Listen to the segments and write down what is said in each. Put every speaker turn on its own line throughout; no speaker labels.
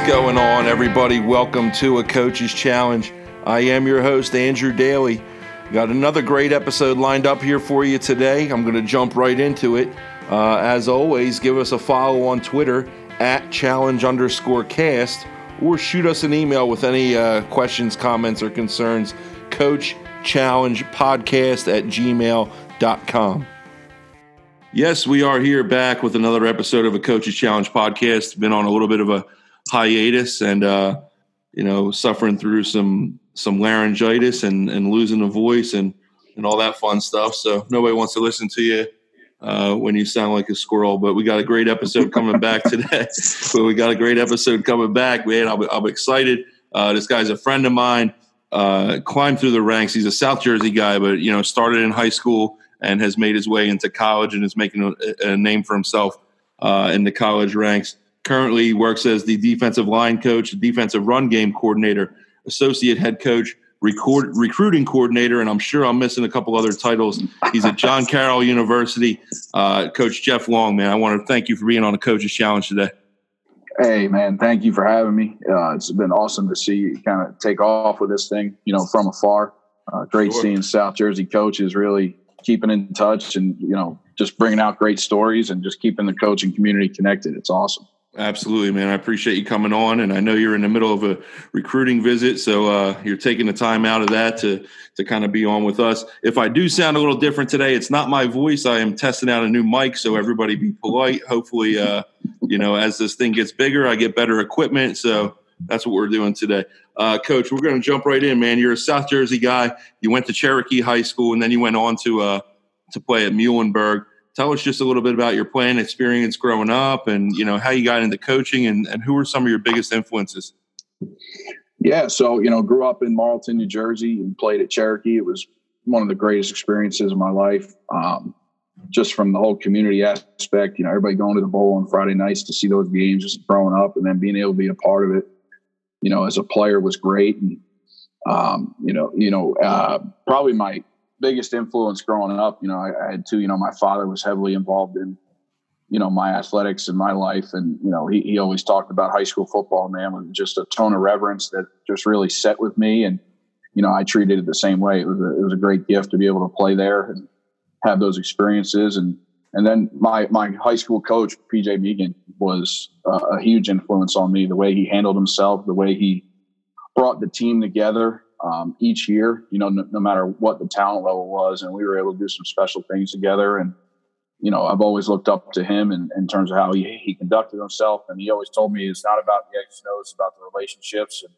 What's going on, everybody? Welcome to a Coach's Challenge. I am your host, Andrew Daly. Got another great episode lined up here for you today. I'm going to jump right into it. Uh, as always, give us a follow on Twitter at challenge underscore cast or shoot us an email with any uh, questions, comments, or concerns. Coach Challenge Podcast at gmail.com. Yes, we are here back with another episode of a Coach's Challenge podcast. Been on a little bit of a hiatus and, uh, you know, suffering through some some laryngitis and, and losing a voice and, and all that fun stuff. So nobody wants to listen to you uh, when you sound like a squirrel. But we got a great episode coming back today. but we got a great episode coming back, man. I'm, I'm excited. Uh, this guy's a friend of mine. Uh, climbed through the ranks. He's a South Jersey guy, but you know, started in high school and has made his way into college and is making a, a name for himself uh, in the college ranks. Currently, works as the defensive line coach, defensive run game coordinator associate head coach, record, recruiting coordinator, and I'm sure I'm missing a couple other titles. He's at John Carroll University. Uh, coach Jeff Long, man, I want to thank you for being on the Coaches Challenge today.
Hey, man, thank you for having me. Uh, it's been awesome to see you kind of take off with this thing, you know, from afar. Uh, great sure. seeing South Jersey coaches really keeping in touch and, you know, just bringing out great stories and just keeping the coaching community connected. It's awesome.
Absolutely, man. I appreciate you coming on, and I know you're in the middle of a recruiting visit, so uh, you're taking the time out of that to to kind of be on with us. If I do sound a little different today, it's not my voice. I am testing out a new mic, so everybody be polite. Hopefully, uh, you know, as this thing gets bigger, I get better equipment. So that's what we're doing today, uh, Coach. We're going to jump right in, man. You're a South Jersey guy. You went to Cherokee High School, and then you went on to uh, to play at Muhlenberg tell us just a little bit about your playing experience growing up and you know how you got into coaching and, and who were some of your biggest influences?
Yeah so you know grew up in marlton new jersey and played at cherokee. It was one of the greatest experiences of my life um, just from the whole community aspect you know everybody going to the bowl on friday nights to see those games just growing up and then being able to be a part of it you know as a player was great and um, you know you know uh, probably my biggest influence growing up, you know, I, I, had two, you know, my father was heavily involved in, you know, my athletics and my life. And, you know, he, he always talked about high school football, man, with just a tone of reverence that just really set with me. And, you know, I treated it the same way. It was a, it was a great gift to be able to play there and have those experiences. And, and then my, my high school coach, PJ Megan, was uh, a huge influence on me, the way he handled himself, the way he brought the team together um, each year, you know, no, no, matter what the talent level was. And we were able to do some special things together. And, you know, I've always looked up to him in, in terms of how he, he conducted himself. And he always told me it's not about the X and O's, it's about the relationships. And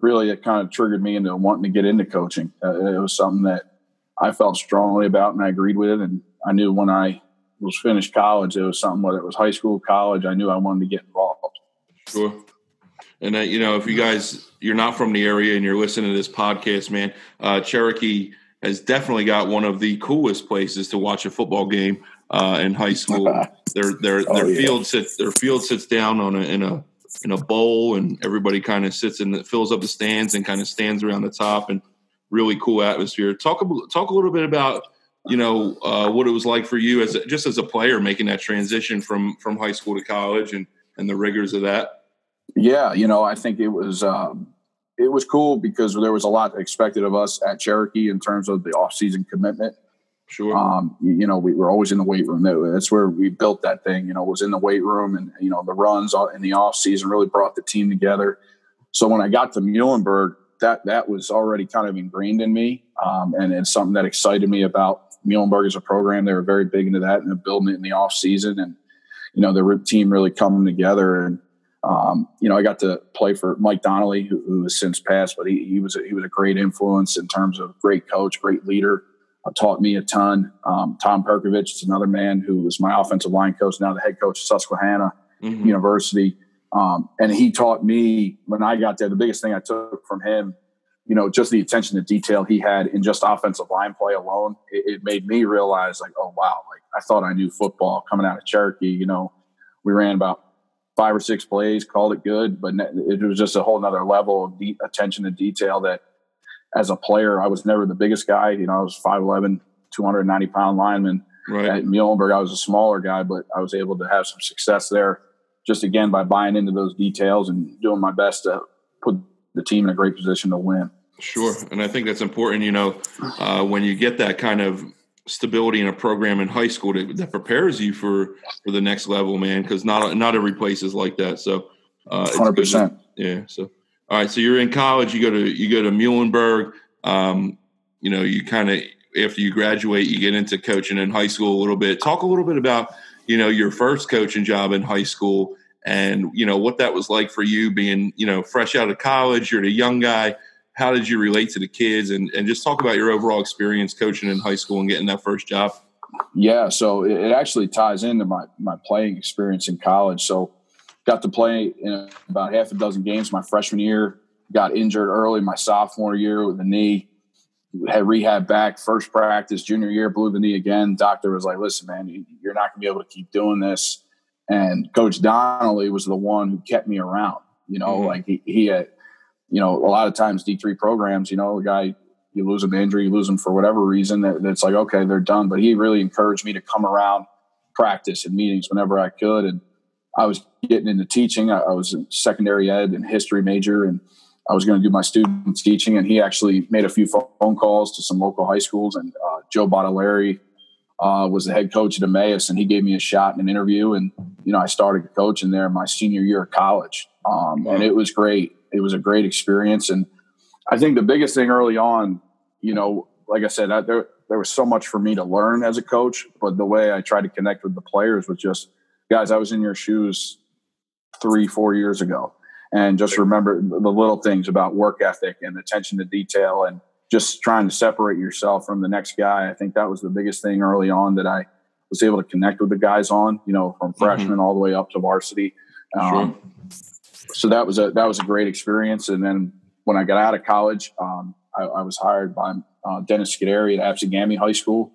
really, it kind of triggered me into wanting to get into coaching. Uh, it was something that I felt strongly about and I agreed with. And I knew when I was finished college, it was something, whether it was high school, college, I knew I wanted to get involved.
Sure. And uh, you know, if you guys you're not from the area and you're listening to this podcast, man, uh, Cherokee has definitely got one of the coolest places to watch a football game uh, in high school. their their oh, their yeah. field sits their field sits down on a in a in a bowl, and everybody kind of sits and fills up the stands and kind of stands around the top, and really cool atmosphere. Talk a, talk a little bit about you know uh, what it was like for you as a, just as a player making that transition from from high school to college and and the rigors of that.
Yeah, you know, I think it was um, it was cool because there was a lot expected of us at Cherokee in terms of the off-season commitment.
Sure.
Um, you, know, we were always in the weight room. That's where we built that thing. You know, was in the weight room, and you know, the runs in the off season really brought the team together. So when I got to Muhlenberg, that that was already kind of ingrained in me, um, and it's something that excited me about Muhlenberg as a program. They were very big into that and building it in the off season, and you know, the team really coming together and um, you know, I got to play for Mike Donnelly, who, who has since passed, but he, he was a, he was a great influence in terms of great coach, great leader. Uh, taught me a ton. Um, Tom Perkovich is another man who was my offensive line coach, now the head coach of Susquehanna mm-hmm. University. Um, and he taught me when I got there. The biggest thing I took from him, you know, just the attention to detail he had in just offensive line play alone. It, it made me realize, like, oh wow, like I thought I knew football coming out of Cherokee. You know, we ran about five or six plays, called it good, but it was just a whole nother level of deep attention to detail that as a player, I was never the biggest guy. You know, I was 5'11, 290 pound lineman. Right. At Muhlenberg, I was a smaller guy, but I was able to have some success there just again by buying into those details and doing my best to put the team in a great position to win.
Sure, and I think that's important. You know, uh, when you get that kind of stability in a program in high school that, that prepares you for for the next level, man. Because not not every place is like that. So,
uh, hundred uh, percent.
Yeah. So, all right. So you're in college. You go to you go to Muhlenberg. Um, you know, you kind of after you graduate, you get into coaching in high school a little bit. Talk a little bit about you know your first coaching job in high school and you know what that was like for you being you know fresh out of college. You're a young guy how did you relate to the kids? And, and just talk about your overall experience coaching in high school and getting that first job.
Yeah so it actually ties into my, my playing experience in college. So got to play in about half a dozen games my freshman year got injured early my sophomore year with the knee had rehab back first practice junior year blew the knee again. Doctor was like listen man you're not going to be able to keep doing this. And coach donnelly was the one who kept me around you know mm-hmm. like he, he had you know, a lot of times D3 programs, you know, a guy, you lose him to injury, you lose him for whatever reason, that, that's like, okay, they're done. But he really encouraged me to come around practice and meetings whenever I could. And I was getting into teaching. I, I was a secondary ed and history major, and I was going to do my student teaching. And he actually made a few phone calls to some local high schools. And uh, Joe Bottaleri uh, was the head coach at Emmaus, and he gave me a shot in an interview. And, you know, I started coaching there my senior year of college. Um, wow. And it was great it was a great experience. And I think the biggest thing early on, you know, like I said, I, there there was so much for me to learn as a coach, but the way I tried to connect with the players was just, guys, I was in your shoes three, four years ago, and just remember the little things about work ethic and attention to detail, and just trying to separate yourself from the next guy. I think that was the biggest thing early on that I was able to connect with the guys on, you know, from freshman mm-hmm. all the way up to varsity. Um, sure so that was a that was a great experience. And then when I got out of college, um, I, I, was hired by uh, Dennis Scuderi at Absegami High School,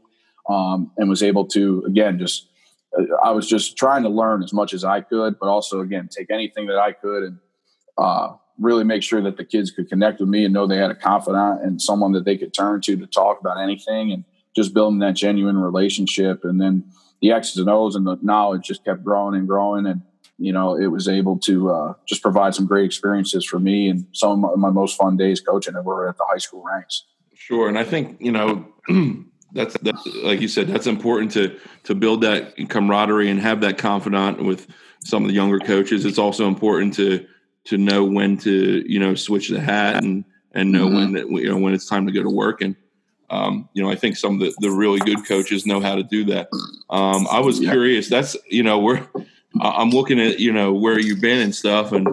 um, and was able to again just I was just trying to learn as much as I could, but also again take anything that I could and uh, really make sure that the kids could connect with me and know they had a confidant and someone that they could turn to to talk about anything and just building that genuine relationship. And then the X's and O's and the knowledge just kept growing and growing and you know, it was able to uh, just provide some great experiences for me and some of my, most fun days coaching were at the high school ranks.
Sure, and I think you know that's that's like you said that's important to to build that camaraderie and have that confidant with some of the younger coaches. It's also important to to know when to you know switch the hat and and know mm-hmm. when that you know when it's time to go to work and um, you know I think some of the, the really good coaches know how to do that. Um, I was yeah. curious. That's you know we're I'm looking at you know where you've been and stuff, and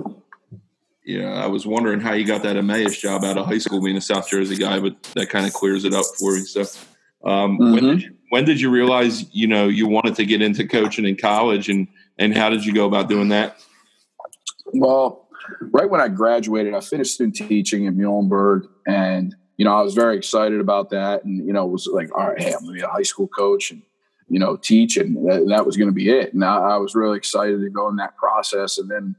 yeah, I was wondering how you got that Emmaus job out of high school, being a South Jersey guy, but that kind of clears it up for you. So, um, mm-hmm. when, did you, when did you realize you know you wanted to get into coaching in college, and and how did you go about doing that?
Well, right when I graduated, I finished student teaching at Muhlenberg, and you know I was very excited about that, and you know it was like, all right, hey, I'm to be a high school coach, and you know, teach, and that, that was going to be it. And I, I, was really excited to go in that process. And then,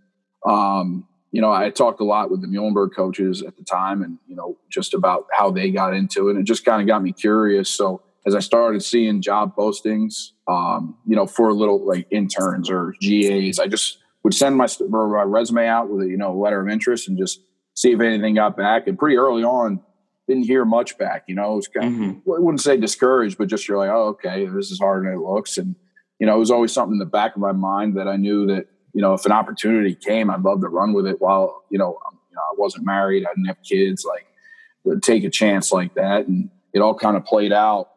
um, you know, I talked a lot with the Muhlenberg coaches at the time, and you know, just about how they got into it. And it just kind of got me curious. So as I started seeing job postings, um, you know, for little like interns or GAs, I just would send my, my resume out with a you know letter of interest and just see if anything got back. And pretty early on, didn't hear much back. You know, it was kind of, mm-hmm. I wouldn't say discouraged, but just you're like, oh, okay, this is harder than it looks. And, you know, it was always something in the back of my mind that I knew that, you know, if an opportunity came, I'd love to run with it while, you know, you know I wasn't married, I didn't have kids, like, would take a chance like that. And it all kind of played out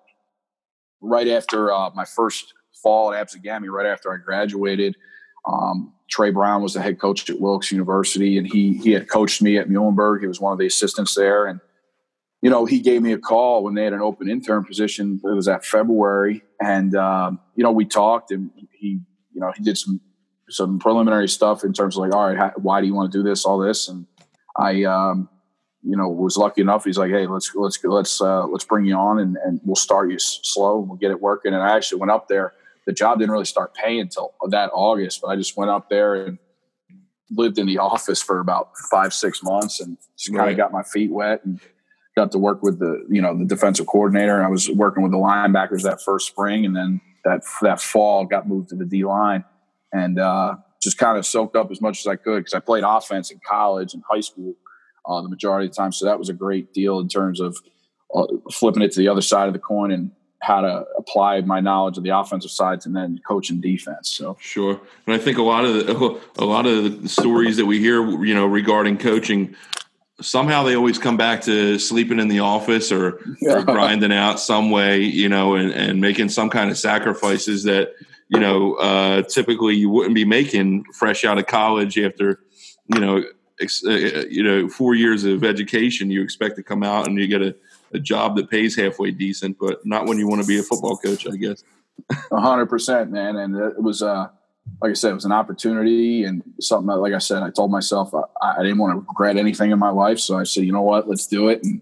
right after uh, my first fall at Absegami, right after I graduated. Um, Trey Brown was the head coach at Wilkes University, and he he had coached me at Muhlenberg. He was one of the assistants there, and you know, he gave me a call when they had an open intern position. It was at February, and um, you know, we talked, and he, you know, he did some some preliminary stuff in terms of like, all right, how, why do you want to do this, all this, and I, um, you know, was lucky enough. He's like, hey, let's let's let's uh, let's bring you on, and, and we'll start you slow, and we'll get it working. And I actually went up there. The job didn't really start paying until that August, but I just went up there and lived in the office for about five six months, and just kind of right. got my feet wet and got to work with the you know the defensive coordinator. I was working with the linebackers that first spring, and then that that fall got moved to the D line, and uh, just kind of soaked up as much as I could because I played offense in college and high school uh, the majority of the time. So that was a great deal in terms of uh, flipping it to the other side of the coin and how to apply my knowledge of the offensive sides and then coaching defense. So
sure, and I think a lot of the, a lot of the stories that we hear, you know, regarding coaching, somehow they always come back to sleeping in the office or, or grinding out some way, you know, and, and making some kind of sacrifices that you know uh, typically you wouldn't be making fresh out of college after you know ex, uh you know four years of education. You expect to come out and you get a a job that pays halfway decent, but not when you want to be a football coach, I guess.
A hundred percent, man. And it was, uh, like I said, it was an opportunity and something that, like I said, I told myself I, I, didn't want to regret anything in my life. So I said, you know what, let's do it. And,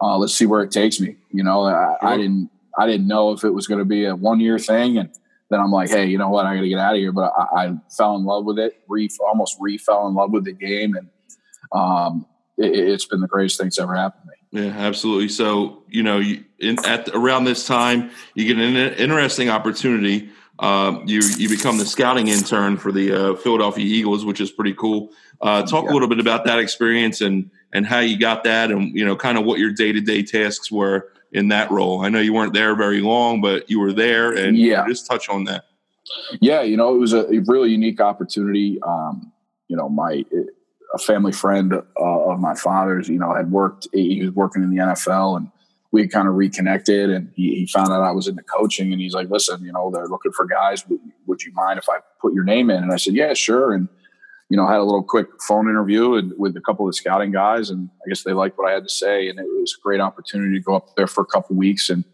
uh, let's see where it takes me. You know, I, I didn't, I didn't know if it was going to be a one year thing. And then I'm like, Hey, you know what? I got to get out of here. But I, I, fell in love with it, re almost re fell in love with the game. And, um, it, has been the greatest thing that's ever happened to me.
Yeah, absolutely. So you know, you, in, at around this time, you get an interesting opportunity. Uh, you you become the scouting intern for the uh, Philadelphia Eagles, which is pretty cool. Uh, talk yeah. a little bit about that experience and and how you got that, and you know, kind of what your day to day tasks were in that role. I know you weren't there very long, but you were there, and yeah, just touch on that.
Yeah, you know, it was a really unique opportunity. Um, you know, my a family friend uh, of my father's, you know, had worked, he was working in the NFL and we kind of reconnected and he, he, found out I was into coaching and he's like, listen, you know, they're looking for guys. Would, would, you mind if I put your name in? And I said, yeah, sure. And, you know, I had a little quick phone interview and, with a couple of the scouting guys and I guess they liked what I had to say. And it was a great opportunity to go up there for a couple weeks and,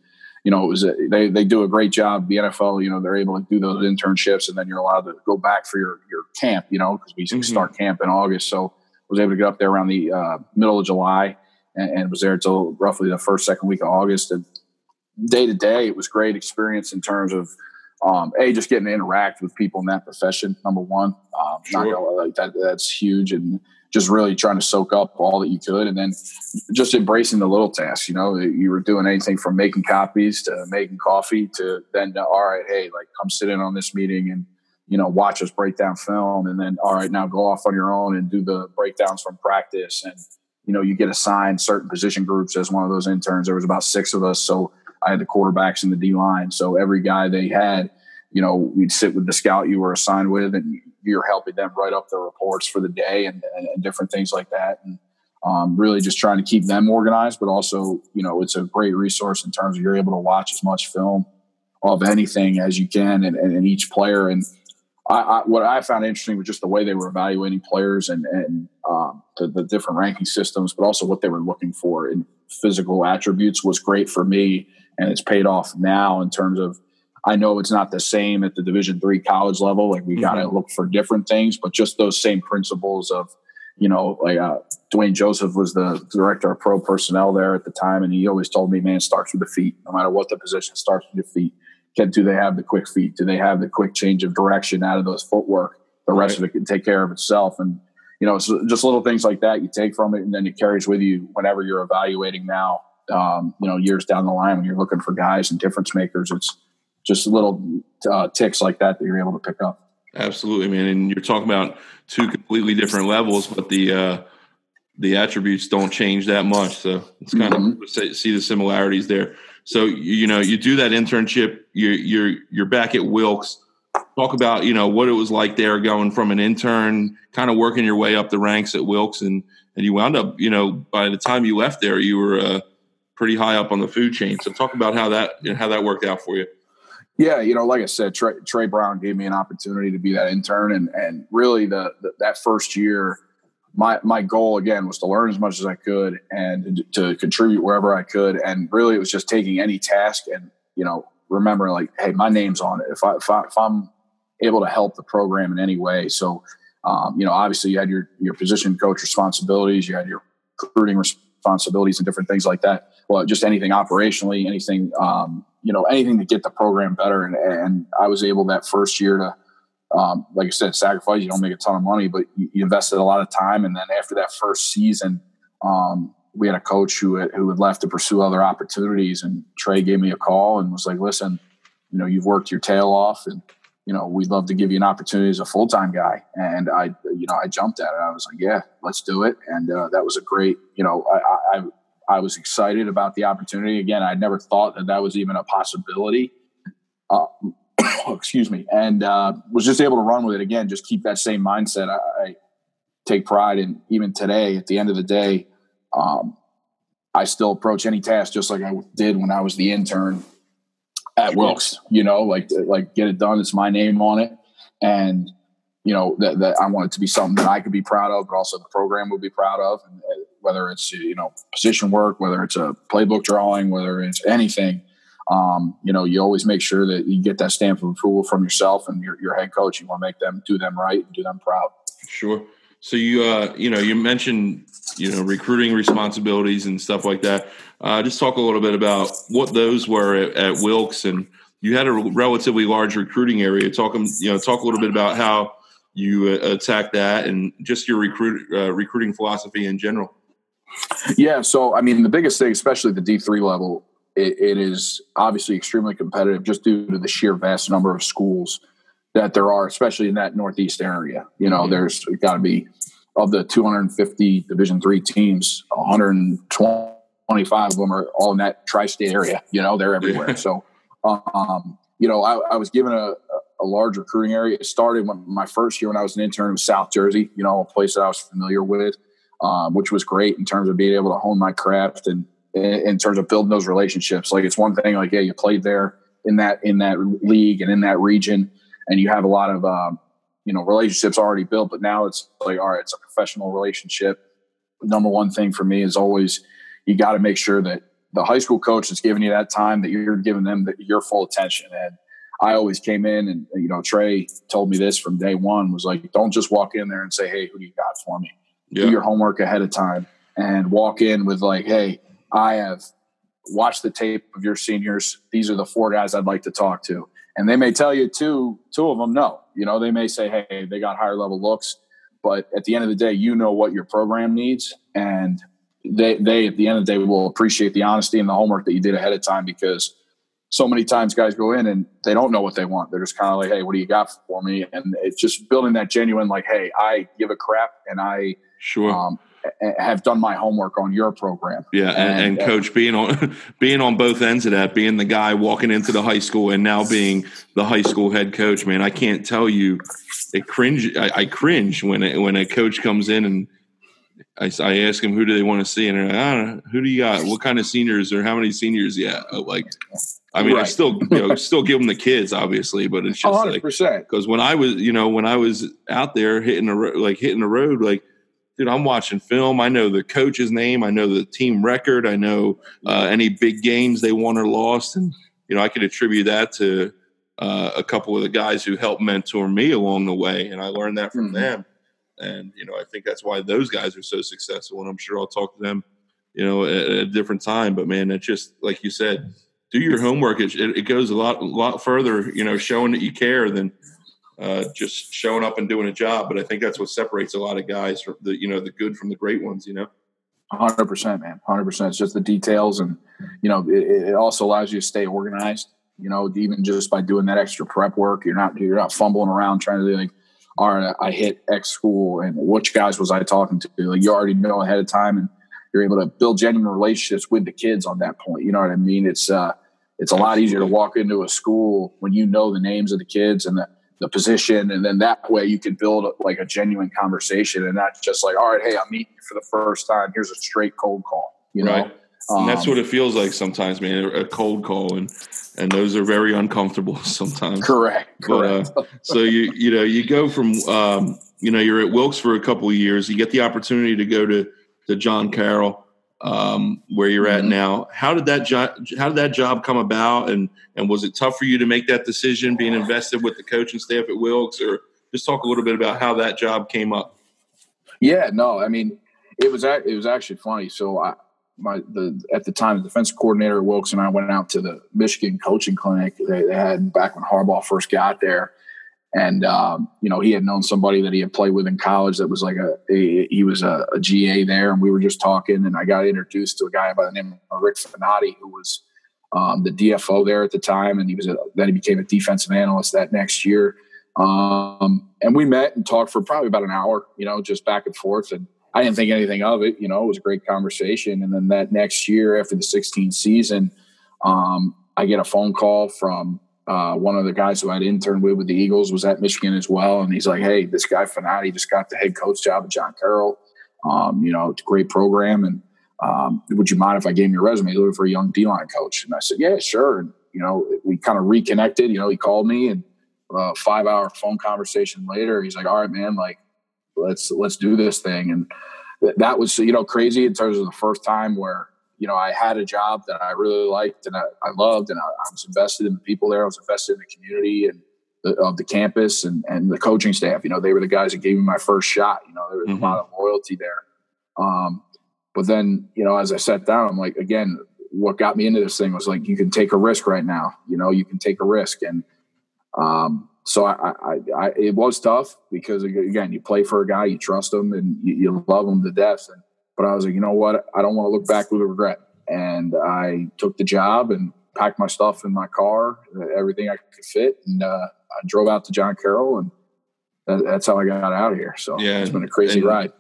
you know, it was a, they they do a great job. The NFL, you know, they're able to do those internships, and then you're allowed to go back for your your camp. You know, because we mm-hmm. start camp in August, so I was able to get up there around the uh, middle of July, and, and, was there until roughly the first second week of August. And day to day, it was great experience in terms of um, a just getting to interact with people in that profession. Number one, um, sure. not gonna, like that that's huge and just really trying to soak up all that you could and then just embracing the little tasks you know you were doing anything from making copies to making coffee to then all right hey like come sit in on this meeting and you know watch us break down film and then all right now go off on your own and do the breakdowns from practice and you know you get assigned certain position groups as one of those interns there was about six of us so i had the quarterbacks and the d line so every guy they had you know we'd sit with the scout you were assigned with and you're helping them write up the reports for the day and, and, and different things like that. And um, really just trying to keep them organized, but also, you know, it's a great resource in terms of you're able to watch as much film of anything as you can and, and, and each player. And I, I, what I found interesting was just the way they were evaluating players and, and um, the, the different ranking systems, but also what they were looking for in physical attributes was great for me. And it's paid off now in terms of I know it's not the same at the Division three college level. Like we mm-hmm. got to look for different things, but just those same principles of, you know, like uh, Dwayne Joseph was the director of pro personnel there at the time, and he always told me, "Man, starts with the feet. No matter what the position, starts with your feet. Can do they have the quick feet? Do they have the quick change of direction out of those footwork? The rest right. of it can take care of itself." And you know, so just little things like that you take from it, and then it carries with you whenever you're evaluating now. Um, you know, years down the line when you're looking for guys and difference makers, it's just little uh, ticks like that that you're able to pick up.
Absolutely, man. And you're talking about two completely different levels, but the uh, the attributes don't change that much. So it's kind mm-hmm. of see the similarities there. So you know, you do that internship. You're you're you're back at Wilkes. Talk about you know what it was like there, going from an intern, kind of working your way up the ranks at Wilkes, and and you wound up, you know, by the time you left there, you were uh, pretty high up on the food chain. So talk about how that how that worked out for you.
Yeah, you know, like I said, Trey, Trey, Brown gave me an opportunity to be that intern, and and really the, the, that first year, my my goal again was to learn as much as I could and to contribute wherever I could, and really it was just taking any task and you know remembering like, hey, my name's on it. If I if, I, I'm able to help the program in any way, so um, you know, obviously you had your your position coach responsibilities, you had your recruiting responsibilities and different things like that. Well, just anything operationally, anything um, you know anything to get the program better. And, and I was able that first year to, um, like I said, sacrifice. You don't make a ton of money, but you, you invested a lot of time. And then after that first season, um, we had a coach who had, who had left to pursue other opportunities. And Trey gave me a call and was like, "Listen, you know, you've worked your tail off, and you know, we'd love to give you an opportunity as a full time guy. And I, you know, I jumped at it. I was like, yeah, let's do it. And uh, that was a great, you know, I, I, I was excited about the opportunity. Again, I never thought that that was even a possibility. Uh, excuse me, and uh, was just able to run with it again. Just keep that same mindset. I, I, take pride in. Even today, at the end of the day, um, I still approach any task just like I did when I was the intern at Wilkes. You know, like like get it done. It's my name on it, and you know that, that I want it to be something that I could be proud of, but also the program would be proud of. And uh, whether it's you know position work, whether it's a playbook drawing, whether it's anything, um, you know, you always make sure that you get that stamp of approval from yourself and your, your head coach. You want to make them do them right and do them proud.
Sure. So you, uh, you know, you mentioned, you know, recruiting responsibilities and stuff like that. Uh, just talk a little bit about what those were at, at Wilkes, and you had a relatively large recruiting area. Talk, you know, talk a little bit about how you uh, attack that and just your recruit uh, recruiting philosophy in general.
Yeah. So, I mean, the biggest thing, especially the D three level, it, it is obviously extremely competitive just due to the sheer vast number of schools that there are, especially in that Northeast area. You know, there's got to be of the 250 Division three teams, 125 of them are all in that tri-state area. You know, they're everywhere. so, um, you know, I, I was given a, a, large recruiting area. It started when my first year when I was an intern in South Jersey. You know, a place that I was familiar with, um, which was great in terms of being able to hone my craft and in terms of building those relationships. Like it's one thing, like yeah, you played there in that in that league and in that region, and you have a lot of um, you know relationships already built. But now it's like all right, it's a professional relationship. Number one thing for me is always you got to make sure that the high school coach is giving you that time that you're giving them the, your full attention and. I always came in and you know Trey told me this from day one was like don't just walk in there and say hey who do you got for me yeah. do your homework ahead of time and walk in with like hey I have watched the tape of your seniors. These are the four guys I'd like to talk to. And they may tell you two, two of them no. You know, they may say, hey, they got higher level looks. But at the end of the day, you know what your program needs. And they, they at the end of the day will appreciate the honesty and the homework that you did ahead of time because so many times guys go in and they don't know what they want. They're just kind of like, hey, what do you got for me? And it's just building that genuine, like, hey, I give a crap and I
sure. Um,
have done my homework on your program.
Yeah, and, and, and uh, coach being on being on both ends of that, being the guy walking into the high school and now being the high school head coach, man, I can't tell you, it cringe. I, I cringe when it, when a coach comes in and I, I ask him who do they want to see, and like, I don't know who do you got, what kind of seniors or how many seniors? Yeah, like. I mean, right. I still, you know, still give them the kids, obviously, but it's just 100. like because when I was, you know, when I was out there hitting the like hitting the road, like dude, I'm watching film. I know the coach's name. I know the team record. I know uh, any big games they won or lost, and you know I could attribute that to uh, a couple of the guys who helped mentor me along the way, and I learned that from mm-hmm. them. And you know, I think that's why those guys are so successful. And I'm sure I'll talk to them, you know, at, at a different time. But man, it's just like you said, do your homework. It, it goes a lot, a lot further. You know, showing that you care than uh, just showing up and doing a job. But I think that's what separates a lot of guys from the you know the good from the great ones. You know.
Hundred percent, man. Hundred percent. It's just the details, and you know, it, it, also allows you to stay organized. You know, even just by doing that extra prep work, you're not you're not fumbling around trying to do like, all right, I hit X school, and which guys was I talking to? Like, you already know ahead of time, and you're able to build genuine relationships with the kids on that point. You know what I mean? It's uh, it's a lot easier to walk into a school when you know the names of the kids and the the position, and then that way you can build like a genuine conversation, and not just like, all right, hey, I'm meeting you for the first time. Here's a straight cold call. You know, right.
Um, that's what it feels like sometimes, man. A cold call, and and those are very uncomfortable sometimes.
Correct.
But, uh, so you you know you go from um, you know you're at Wilkes for a couple of years. You get the opportunity to go to to John Carroll um, where you're at mm-hmm. now. How did that job? How did that job come about? And and was it tough for you to make that decision, being invested with the coaching staff at Wilkes, or just talk a little bit about how that job came up?
Yeah, no, I mean, it was it was actually funny. So I my the at the time the defensive coordinator at Wilkes and I went out to the Michigan coaching clinic they, they had back when Harbaugh first got there and um, you know he had known somebody that he had played with in college that was like a, a he was a, a, GA there, and we were just talking, and I got introduced to a guy by the name of Rick Finotti, who was um, the DFO there at the time, and he was a, then he became a defensive analyst that next year. Um, and we met and talked for probably about an hour, you know, just back and forth. And I didn't think anything of it. You know, it was a great conversation. And then that next year, after the 16 season, um, I get a phone call from uh, one of the guys who I'd interned with with the Eagles was at Michigan as well, and he's like, "Hey, this guy Finotti just got the head coach job at John Carroll. Um, you know, it's a great program, and um, would you mind if I gave him your resume? looking for a young D line coach." And I said, "Yeah, sure." And you know, we kind of reconnected. You know, he called me, and uh, five hour phone conversation later, he's like, "All right, man, like let's let's do this thing." And that was you know crazy in terms of the first time where you know, I had a job that I really liked and I, I loved, and I, I, was invested in the people there. I was invested in the community and the, of the campus and, and the coaching staff. You know, they were the guys that gave me my first shot. You know, there was mm-hmm. a lot of loyalty there. Um, but then, you know, as I sat down, I'm like, again, what got me into this thing was like, you can take a risk right now. You know, you can take a risk, and um, so I, I, I, it was tough because again, you play for a guy, you trust him, and you, you love him to death, and but I was like, you know what? I don't want to look back with regret. And I took the job and packed my stuff in my car, everything I could fit, and uh, I drove out to John Carroll, and that, that's how I got out of here. So yeah, it's been a crazy ride.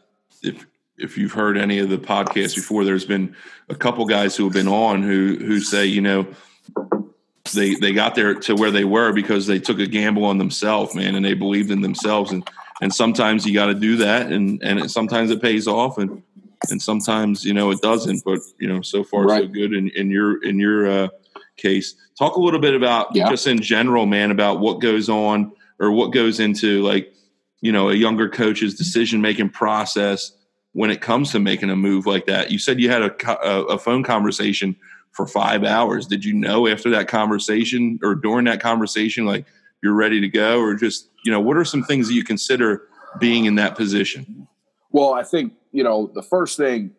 If if you've heard any of the podcasts before, there's been a couple guys who have been on who who say, you know, they they got there to where they were because they took a gamble on themselves, man, and they believed in themselves, and and sometimes you got to do that, and and it, sometimes it pays off, and and sometimes you know it doesn't. But you know, so far right. so good in, in your in your uh, case. Talk a little bit about yeah. just in general, man, about what goes on or what goes into like you know a younger coach's decision making process when it comes to making a move like that. You said you had a, a, a phone conversation for five hours. Did you know after that conversation or during that conversation, like you're ready to go, or just you know, what are some things that you consider being in that position?
Well, I think you know, the first thing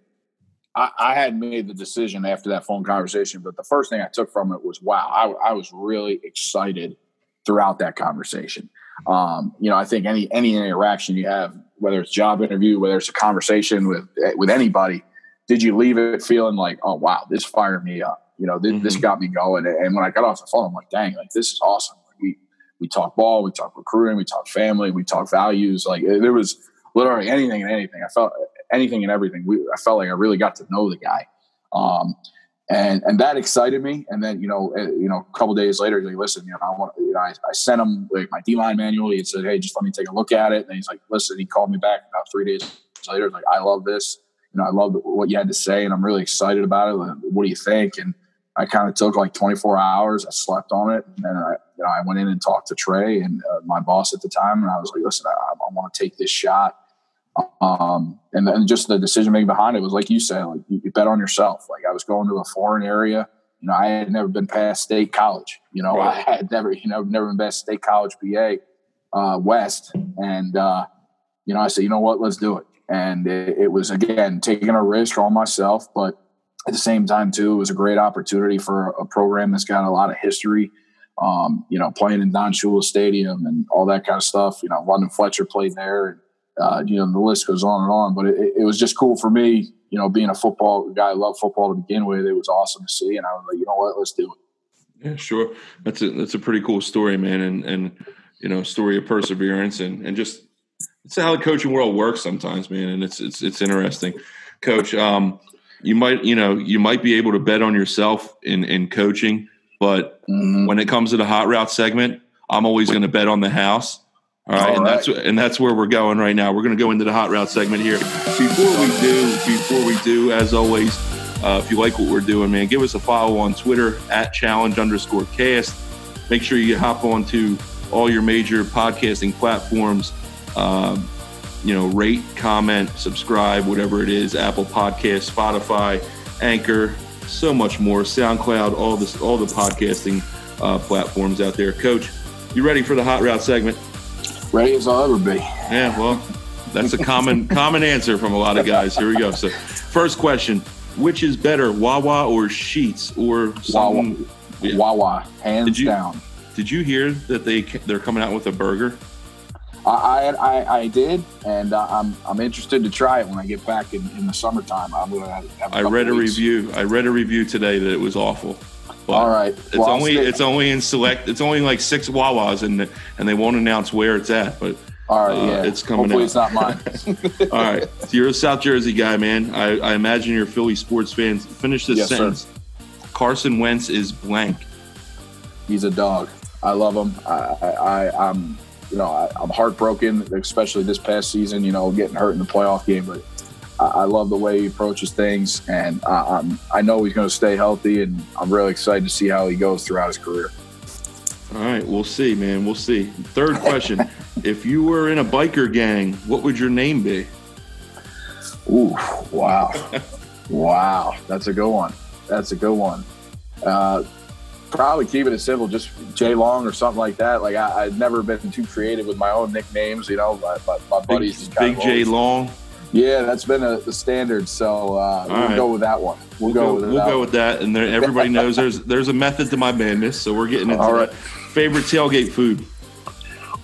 I, I had made the decision after that phone conversation, but the first thing I took from it was, wow, I, I was really excited throughout that conversation. Um, you know, I think any any interaction you have, whether it's job interview, whether it's a conversation with with anybody, did you leave it feeling like, oh wow, this fired me up? You know, this, mm-hmm. this got me going. And when I got off the phone, I'm like, dang, like this is awesome. Like, we we talk ball, we talk recruiting, we talk family, we talk values. Like there was literally anything and anything. I felt anything and everything. We, I felt like I really got to know the guy. Um, and, and that excited me. And then, you know, uh, you know, a couple days later, he's like, listen, you know, I want, you know, I, I sent him like my D line manual. He said, Hey, just let me take a look at it. And he's like, listen, he called me back about three days later. Like, I love this. You know, I love what you had to say and I'm really excited about it. What do you think? And I kind of took like 24 hours. I slept on it. And then I, you know, I went in and talked to Trey and uh, my boss at the time. And I was like, listen, I, I want to take this shot. Um, and then just the decision making behind it was like you said, like you, you, bet on yourself. Like I was going to a foreign area. You know, I had never been past state college. You know, right. I had never, you know, never been past state college PA uh, West. And uh, you know, I said, you know what, let's do it. And it, it was again taking a risk on myself, but at the same time too, it was a great opportunity for a program that's got a lot of history. Um, you know, playing in Don Shula Stadium and all that kind of stuff. You know, London Fletcher played there. And, uh, you know, the list goes on and on. But it, it, was just cool for me, you know, being a football guy, I love football to begin with. It was awesome to see, and I was like, you know what, let's do it.
Yeah, sure. That's a that's a pretty cool story, man, and and you know, story of perseverance and and just it's how the coaching world works sometimes, man, and it's it's it's interesting. Coach, um, you might you know you might be able to bet on yourself in in coaching, but mm-hmm. when it comes to the hot route segment, I'm always going to bet on the house. All right, All and right. that's and that's where we're going right now. We're going to go into the hot route segment here. Before we do, before we do, as always, uh, if you like what we're doing, man, give us a follow on Twitter at challenge underscore cast. Make sure you hop on to all your major podcasting platforms. Um, you know, rate, comment, subscribe, whatever it is. Apple Podcast, Spotify, Anchor, so much more. SoundCloud, all this, all the podcasting uh, platforms out there. Coach, you ready for the hot route segment?
Ready as I'll ever be.
Yeah, well, that's a common common answer from a lot of guys. Here we go. So, first question: Which is better, Wawa or Sheetz or
something? Wawa, yeah. Wawa hands
did you,
down.
Did you hear that they they're coming out with a burger?
I I, I did, and uh, I'm I'm interested to try it when I get back in, in the summertime. I'm gonna. have.
I read a review. I read a review today that it was awful.
But All right.
It's well, only it's only in select. It's only like six Wawas, and and they won't announce where it's at. But
all right, uh, yeah,
it's coming.
Hopefully,
out.
it's not mine.
All right, so you're a South Jersey guy, man. I, I imagine you're a Philly sports fan. Finish this yes, sentence. Sir. Carson Wentz is blank.
He's a dog. I love him. I, I, I'm, you know, I, am heartbroken, especially this past season. You know, getting hurt in the playoff game, but I, love the way he approaches things, and I, I'm, I know he's going to stay healthy, and I'm really excited to see how he goes throughout his career.
All right, we'll see, man. We'll see. Third question: If you were in a biker gang, what would your name be?
Ooh, wow, wow, that's a good one. That's a good one. Uh, probably keep it as simple, just Jay Long or something like that. Like I, have never been too creative with my own nicknames. You know, my, my, my buddies.
Big, Big J Long.
Yeah, that's been a, the standard. So uh, we'll right. go with that one. We'll, we'll go, with
we'll
that.
go with that. And there, everybody knows there's there's a method to my madness. So we're getting into All right. favorite tailgate food.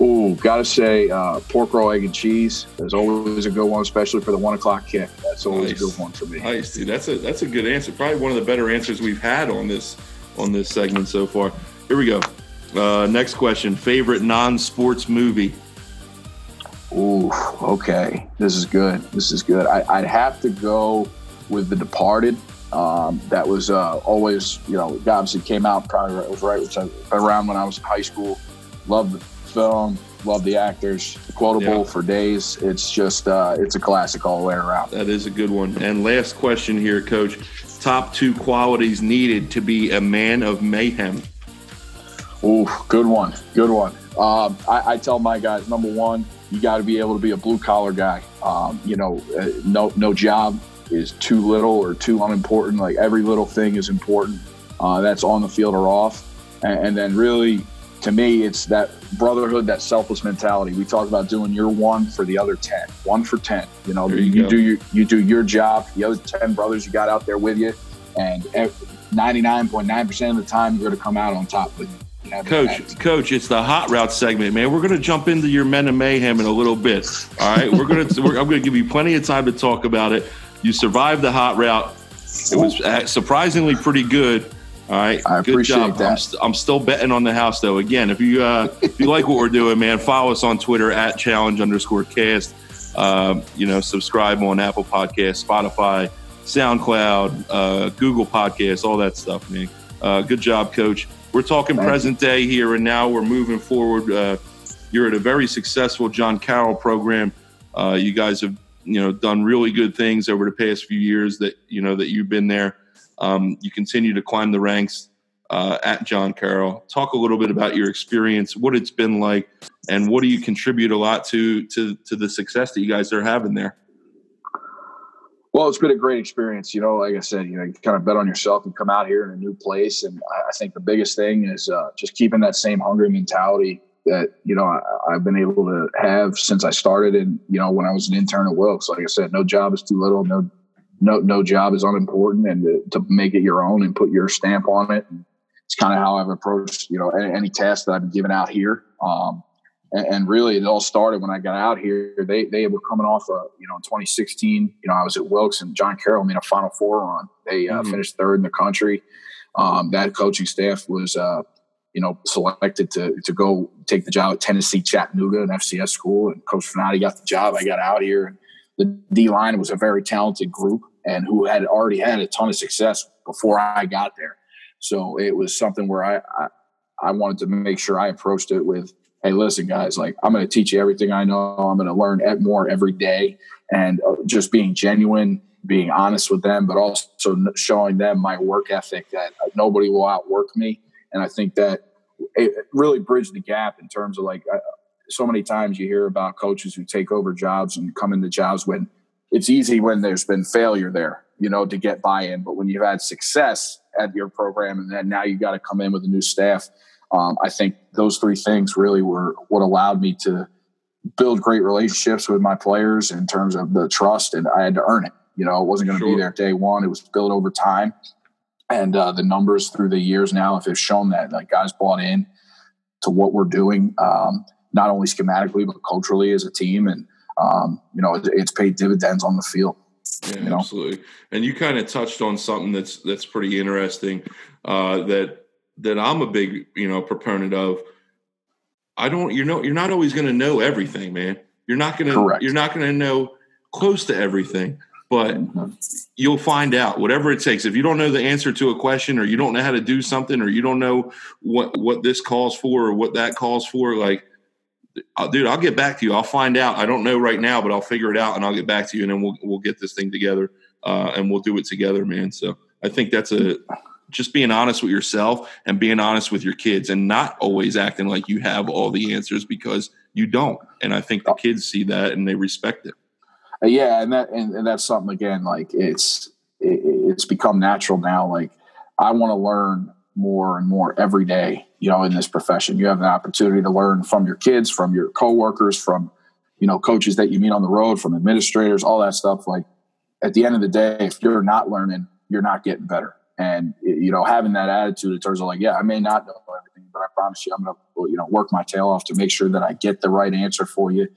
Oh, gotta say, uh, pork roll, egg, and cheese is always a good one, especially for the one o'clock kick. That's always nice. a good one for me.
Nice, dude. That's a that's a good answer. Probably one of the better answers we've had on this on this segment so far. Here we go. Uh, next question: Favorite non-sports movie?
Ooh, okay. This is good. This is good. I, would have to go with The Departed. Um, that was uh, always, you know, obviously came out probably it was right around when I was in high school. Loved the film, loved the actors, quotable yeah. for days. It's just, uh, it's a classic all the way around.
That is a good one. And last question here, Coach. Top two qualities needed to be a man of mayhem.
Ooh, good one. Good one. Um, I, I tell my guys, number one, you got to be able to be a blue collar guy. Um, you know, uh, no no job is too little or too unimportant. Like every little thing is important. Uh, that's on the field or off, and, and, then really, to me, it's that brotherhood, that selfless mentality. We talk about doing your one for the other ten, one for ten. You know, you, you do your you do your job. The other ten brothers you got out there with you, and ninety nine point nine percent of the time you're going to come out on top with you.
Coach, Coach, it's the hot route segment, man. We're going to jump into your men of mayhem in a little bit. All right, we're going to. I'm going to give you plenty of time to talk about it. You survived the hot route. It was uh, surprisingly pretty good. All right,
I
good
appreciate
job.
that.
I'm, st- I'm, still betting on the house though. Again, if you uh, if you like what we're doing, man, follow us on Twitter at challenge underscore cast. Um, you know, subscribe on Apple Podcasts, Spotify, SoundCloud, uh, Google Podcasts, all that stuff, man. Uh, good job, Coach. We're talking Thank present you. day here and now. We're moving forward. Uh, you're at a very successful John Carroll program. Uh, you guys have you know done really good things over the past few years that you know that you've been there. Um, you continue to climb the ranks uh, at John Carroll. Talk a little bit about your experience, what it's been like, and what do you contribute a lot to to to the success that you guys are having there.
Well, it's been a great experience. You know, like I said, you know, you kind of bet on yourself and come out here in a new place. And I think the biggest thing is uh, just keeping that same hungry mentality that, you know, I, have been able to have since I started. And, you know, when I was an intern at Wilkes, like I said, no job is too little. No, no, no job is unimportant. And to, to make it your own and put your stamp on it. It's kind of how I've approached, you know, any, any task that I've been given out here. Um, and, and, really it all started when I got out here. They they were coming off a you know in 2016. You know I was at Wilkes and John Carroll made a Final Four run. They uh, mm-hmm. finished third in the country. Um, that coaching staff was uh, you know selected to to go take the job at Tennessee Chattanooga, an FCS school, and Coach Finotti got the job. I got out here. The D line was a very talented group and who had already had a ton of success before I got there. So it was something where I, I I wanted to make sure I approached it with hey, listen, guys, like I'm going to teach you everything I know. I'm going to learn more every day, and uh, just being genuine, being honest with them, but also showing them my work ethic that nobody will outwork me. And I think that it really bridged the gap in terms of like uh, so many times you hear about coaches who take over jobs and come into jobs when it's easy when there's been failure there, you know, to get buy-in. But when you've had success at your program and then now you got to come in with a new staff um, I think those three things really were what allowed me to build great relationships with my players in terms of the trust, and I had to earn it. You know, it wasn't going to sure. be there day one; it was built over time, and uh, the numbers through the years now have shown that like guys bought in to what we're doing, um, not only schematically but culturally as a team, and um, you know, it, it's paid dividends on the field.
Yeah, you know? absolutely. And you kind of touched on something that's that's pretty interesting. Uh, that that I'm a big you know proponent of. I don't. You know, you're not always going to know everything, man. You're not going to. You're not going to know close to everything, but mm-hmm. you'll find out whatever it takes. If you don't know the answer to a question, or you don't know how to do something, or you don't know what what this calls for, or what that calls for, like dude, I'll get back to you. I'll find out. I don't know right now, but I'll figure it out and I'll get back to you, and then we'll we'll get this thing together, uh, and we'll do it together, man. So I think that's a just being honest with yourself and being honest with your kids, and not always acting like you have all the answers because you don't. And I think the kids see that and they respect it.
Uh, yeah, and that and, and that's something again. Like it's it, it's become natural now. Like I want to learn more and more every day you know in this profession you have an opportunity to learn from your kids from your coworkers from you know coaches that you meet on the road from administrators all that stuff like at the end of the day if you're not learning you're not getting better and you know having that attitude in terms of like yeah i may not know everything but i promise you i'm gonna you know work my tail off to make sure that i get the right answer for you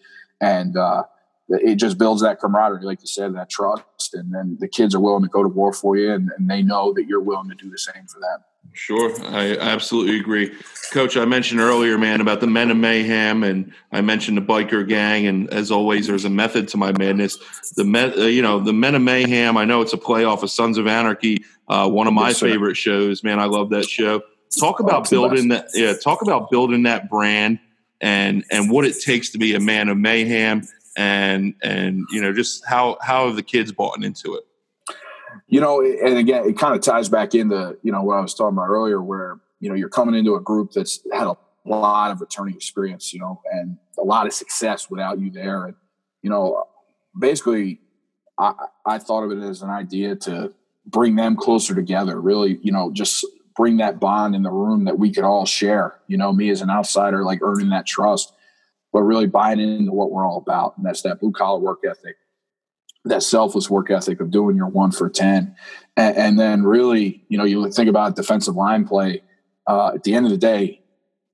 and uh, it just builds that camaraderie, like you said, that trust, and then the kids are willing to go to war for you, and, and they know that you're willing to do the same for them.
Sure, I absolutely agree, Coach. I mentioned earlier, man, about the Men of Mayhem, and I mentioned the biker gang, and as always, there's a method to my madness. The men, uh, you know, the Men of Mayhem. I know it's a playoff of Sons of Anarchy, uh, one of my yes, favorite shows. Man, I love that show. Talk oh, about oh, building that. Yeah, talk about building that brand and and what it takes to be a man of mayhem and and you know just how how have the kids bought into it
you know and again it kind of ties back into you know what i was talking about earlier where you know you're coming into a group that's had a lot of returning experience you know and a lot of success without you there and you know basically i i thought of it as an idea to bring them closer together really you know just bring that bond in the room that we could all share you know me as an outsider like earning that trust but really buying into what we're all about. And that's that blue collar work ethic, that selfless work ethic of doing your one for 10. And, and then really, you know, you think about defensive line play. Uh, at the end of the day,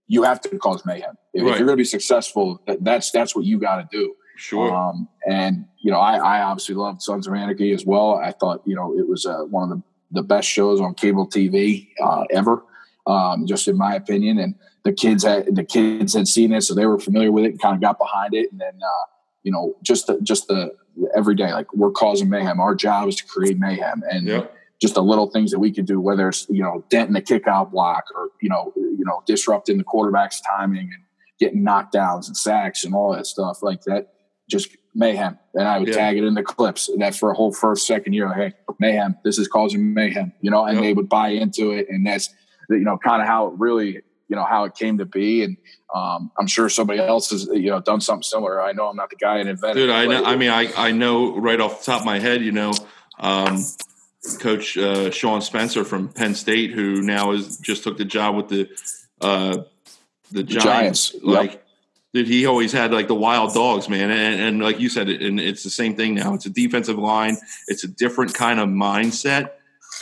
you have to cause mayhem. If, right. if you're going to be successful, that's, that's what you got to do.
Sure. Um,
and, you know, I, I obviously loved Sons of Anarchy as well. I thought, you know, it was uh, one of the, the best shows on cable TV uh, ever, um, just in my opinion. And, the kids had the kids had seen it, so they were familiar with it and kind of got behind it. And then uh, you know, just the, just the every day, like we're causing mayhem. Our job is to create mayhem, and yep. just the little things that we could do, whether it's you know denting the kickout block or you know you know disrupting the quarterback's timing and getting knockdowns and sacks and all that stuff like that. Just mayhem, and I would yeah. tag it in the clips. And that's for a whole first second year. Like, hey, mayhem! This is causing mayhem, you know, and yep. they would buy into it, and that's you know kind of how it really you know how it came to be and um, i'm sure somebody else has you know done something similar i know i'm not the guy that invented
Dude, I, know, I mean I, I know right off the top of my head you know um, coach uh, sean spencer from penn state who now is just took the job with the uh, the, the giants, giants. like yep. Dude, he always had like the wild dogs, man, and, and like you said, and it's the same thing now. It's a defensive line. It's a different kind of mindset,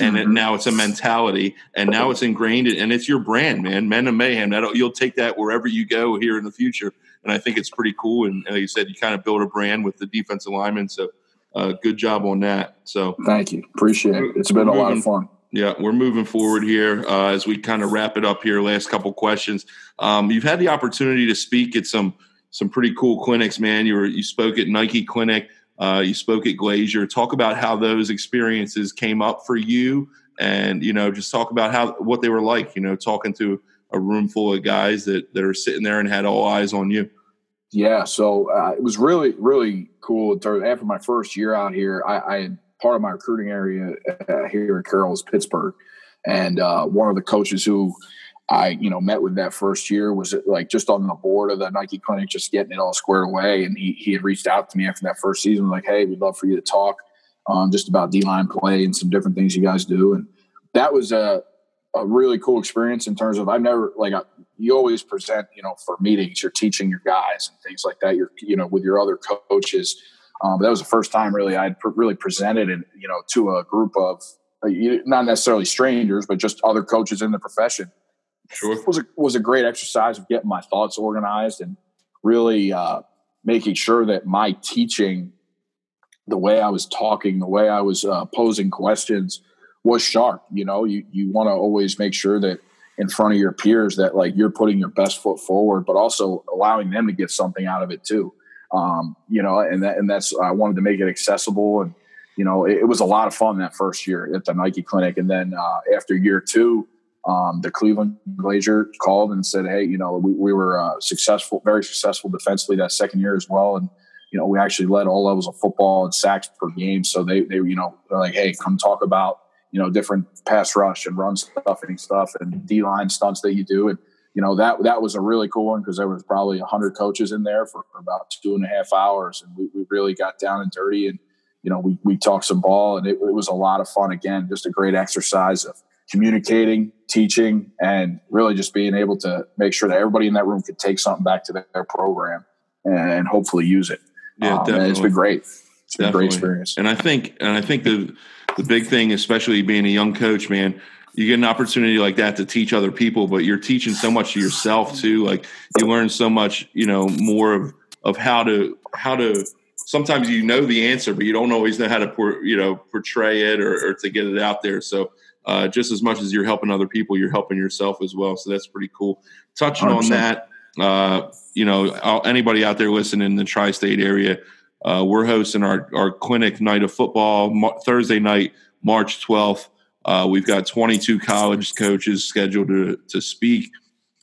and it, now it's a mentality, and now it's ingrained, and it's your brand, man. Men of Mayhem. That you'll take that wherever you go here in the future, and I think it's pretty cool. And, and like you said, you kind of build a brand with the defensive linemen. So, uh, good job on that. So,
thank you, appreciate it. It's been a lot of fun.
Yeah, we're moving forward here uh, as we kind of wrap it up here. Last couple questions. Um, you've had the opportunity to speak at some some pretty cool clinics, man. You were you spoke at Nike Clinic. Uh, you spoke at Glazier. Talk about how those experiences came up for you, and you know, just talk about how what they were like. You know, talking to a room full of guys that that are sitting there and had all eyes on you.
Yeah, so uh, it was really really cool. After my first year out here, I, I had part of my recruiting area uh, here in Carroll is Pittsburgh, and uh, one of the coaches who I, you know, met with that first year was like just on the board of the Nike clinic, just getting it all squared away. And he, he had reached out to me after that first season, like, Hey, we'd love for you to talk um, just about D line play and some different things you guys do. And that was a, a really cool experience in terms of I've never like you always present, you know, for meetings, you're teaching your guys and things like that. You're, you know, with your other coaches. Um, but that was the first time really I'd pr- really presented and, you know, to a group of uh, not necessarily strangers, but just other coaches in the profession
Sure.
was a was a great exercise of getting my thoughts organized and really uh, making sure that my teaching the way I was talking, the way I was uh, posing questions was sharp. You know, you you want to always make sure that in front of your peers that like you're putting your best foot forward, but also allowing them to get something out of it too. Um, you know, and that and that's I wanted to make it accessible and you know it, it was a lot of fun that first year at the Nike clinic, and then uh, after year two. Um, the Cleveland Glazier called and said, "Hey, you know, we, we were uh, successful, very successful defensively that second year as well, and you know, we actually led all levels of football and sacks per game. So they, they, you know, they're like, hey, come talk about, you know, different pass rush and run stuffing stuff and D line stunts that you do. And, you know, that, that was a really cool one because there was probably hundred coaches in there for, for, about two and a half hours. And we, we really got down and dirty and, you know, we, we talked some ball and it, it was a lot of fun. Again, just a great exercise of communicating, teaching, and really just being able to make sure that everybody in that room could take something back to their program and hopefully use it. Yeah, um, it's been great. It's been definitely. a great experience.
And I think, and I think the the big thing, especially being a young coach, man, you get an opportunity like that to teach other people, but you're teaching so much to yourself too. Like you learn so much, you know, more of of how to how to. Sometimes you know the answer, but you don't always know how to, you know, portray it or, or to get it out there. So uh, just as much as you're helping other people, you're helping yourself as well. So that's pretty cool. Touching 100%. on that, uh, you know, anybody out there listening in the tri-state area, uh, we're hosting our, our clinic night of football Thursday night, March 12th. Uh, we've got 22 college coaches scheduled to, to speak,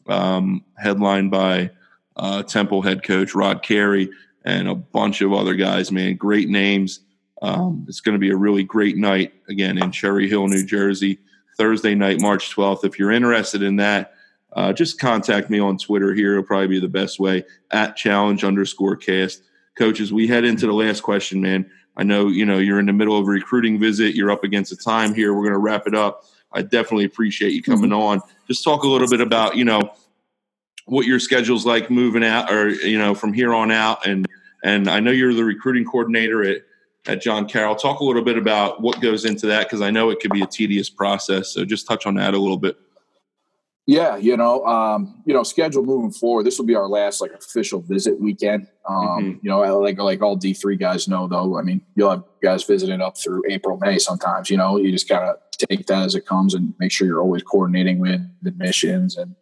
um, headlined by uh, Temple head coach Rod Carey and a bunch of other guys, man. Great names. Um, it's going to be a really great night again in Cherry Hill, New Jersey, Thursday night, March 12th. If you're interested in that, uh, just contact me on Twitter here. It'll probably be the best way at challenge underscore cast. Coaches, we head into the last question, man. I know, you know, you're in the middle of a recruiting visit. You're up against the time here. We're going to wrap it up. I definitely appreciate you coming mm-hmm. on. Just talk a little bit about, you know, what your schedule's like moving out or, you know, from here on out. And, and I know you're the recruiting coordinator at, at John Carroll. Talk a little bit about what goes into that because I know it could be a tedious process. So just touch on that a little bit.
Yeah, you know, um, you know, schedule moving forward. This will be our last like official visit weekend. Um, mm-hmm. You know, like like all D three guys know though. I mean, you'll have guys visiting up through April, May. Sometimes, you know, you just gotta take that as it comes and make sure you're always coordinating with admissions and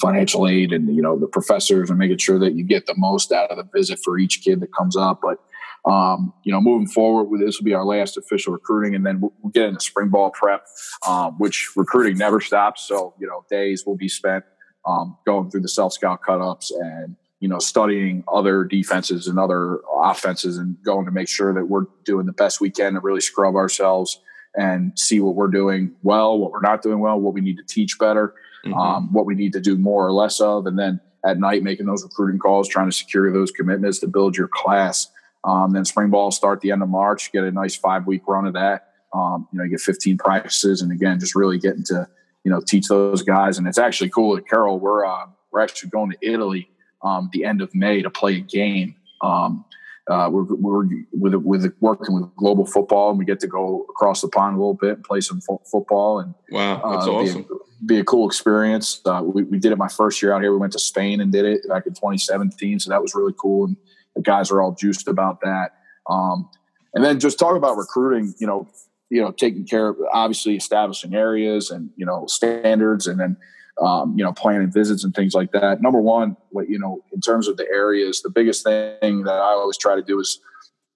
financial aid and you know the professors and making sure that you get the most out of the visit for each kid that comes up. But um, you know, moving forward, this will be our last official recruiting, and then we'll, we'll get into spring ball prep, um, which recruiting never stops. So, you know, days will be spent um, going through the self scout cutups and you know studying other defenses and other offenses, and going to make sure that we're doing the best we can to really scrub ourselves and see what we're doing well, what we're not doing well, what we need to teach better, mm-hmm. Um, what we need to do more or less of, and then at night making those recruiting calls, trying to secure those commitments to build your class. Um, then spring ball start the end of March. Get a nice five week run of that. Um, you know, you get 15 practices, and again, just really getting to you know teach those guys. And it's actually cool at Carroll. We're uh, we're actually going to Italy um, the end of May to play a game. Um, uh, we're, we're with with working with global football, and we get to go across the pond a little bit and play some fo- football. And
wow, that's uh, awesome!
Be a, be a, cool experience. Uh, we, we did it my first year out here. We went to Spain and did it back in 2017, so that was really cool. And the guys are all juiced about that. Um, and then just talk about recruiting, you know, you know, taking care of obviously establishing areas and, you know, standards and then, um, you know, planning visits and things like that. Number one, what, you know, in terms of the areas, the biggest thing that I always try to do is,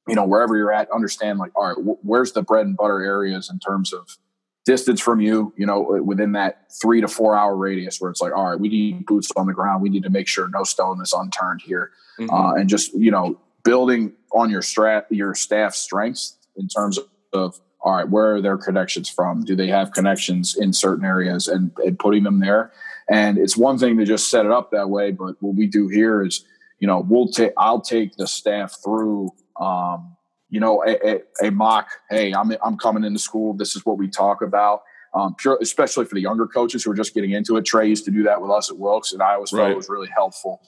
you know, wherever you're at, understand like, all right, where's the bread and butter areas in terms of distance from you, you know, within that three to four hour radius where it's like, all right, we need boots on the ground. We need to make sure no stone is unturned here. Mm-hmm. Uh, and just, you know, building on your strat, your staff strengths in terms of, of, all right, where are their connections from? Do they have connections in certain areas and, and putting them there? And it's one thing to just set it up that way, but what we do here is, you know, we'll take, I'll take the staff through, um, you know, a, a, a, mock, hey, I'm, I'm coming into school. This is what we talk about. Um, pure, especially for the younger coaches who are just getting into it. Trey used to do that with us at Wilkes, and I always right. felt it was really helpful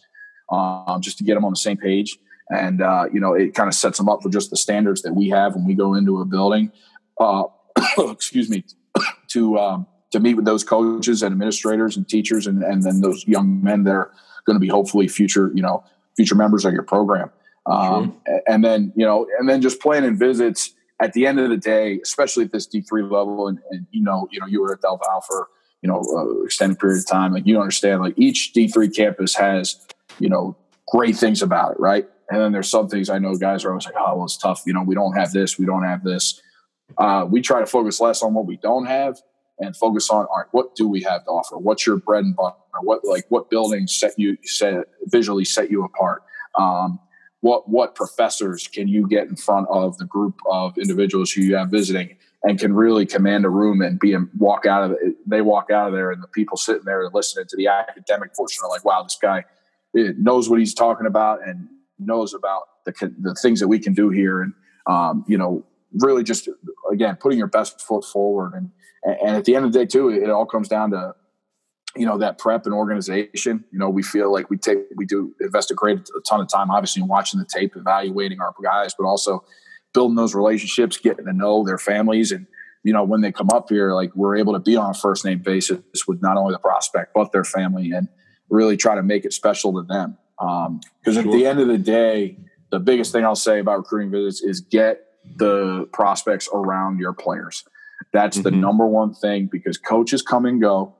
um, just to get them on the same page. And, uh, you know, it kind of sets them up for just the standards that we have when we go into a building. Uh, excuse me, to, um, to meet with those coaches and administrators and teachers and, and then those young men that are going to be hopefully future, you know, future members of your program. Um, sure. And then, you know, and then just planning visits at the end of the day, especially at this D3 level. And, and you know, you know, you were at Del Val for, you know, uh, extended period of time. Like you understand, like each D3 campus has, you know, great things about it, right? And then there's some things I know guys are always like, oh, well, it's tough. You know, we don't have this, we don't have this. Uh, we try to focus less on what we don't have and focus on all right, what do we have to offer? What's your bread and butter? What like what buildings set you set visually set you apart? Um, what what professors can you get in front of the group of individuals who you have visiting and can really command a room and be and walk out of it? They walk out of there and the people sitting there listening to the academic portion are like, wow, this guy knows what he's talking about and knows about the the things that we can do here and um, you know really just again putting your best foot forward and and at the end of the day too it all comes down to you know that prep and organization you know we feel like we take we do invest a great a ton of time obviously in watching the tape evaluating our guys but also building those relationships getting to know their families and you know when they come up here like we're able to be on a first name basis with not only the prospect but their family and really try to make it special to them because um, sure. at the end of the day the biggest thing i'll say about recruiting visits is get the prospects around your players that's mm-hmm. the number one thing because coaches come and go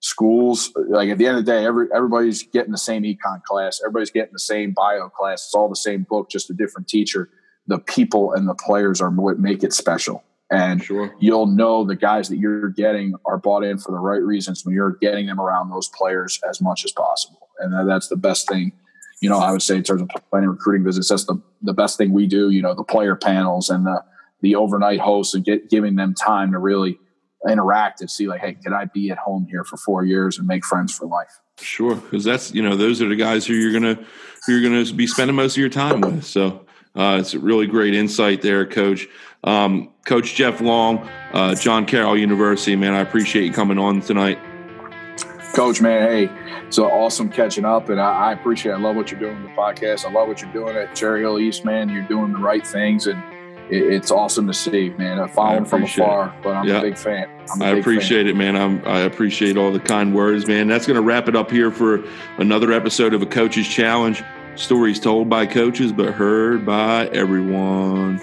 schools like at the end of the day every, everybody's getting the same econ class. Everybody's getting the same bio class. It's all the same book just a different teacher. The people and the players are what make it special. And sure. you'll know the guys that you're getting are bought in for the right reasons when you're getting them around those players as much as possible. And that's the best thing you know i would say in terms of planning recruiting visits. That's the, the best thing we do you know the player panels and the the overnight hosts and get giving them time to really interact and see like, hey, could I be at home here for four years and make friends for life?
Sure, because that's you know those are the guys who you're gonna who you're gonna be spending most of your time with. So uh, it's a really great insight there, Coach. Um, Coach Jeff Long, uh, John Carroll University, man, I appreciate you coming on tonight.
Coach, man, hey, it's awesome catching up, and I, I appreciate. It. I love what you're doing in the podcast. I love what you're doing at Cherry Hill East, man. You're doing the right things, and it's awesome to see, man. I follow him from afar, it. but I'm yeah. a big fan. A
I
big
appreciate
fan.
it, man. I'm, I appreciate all the kind words, man. That's going to wrap it up here for another episode of a Coach's Challenge. Stories told by coaches, but heard by everyone.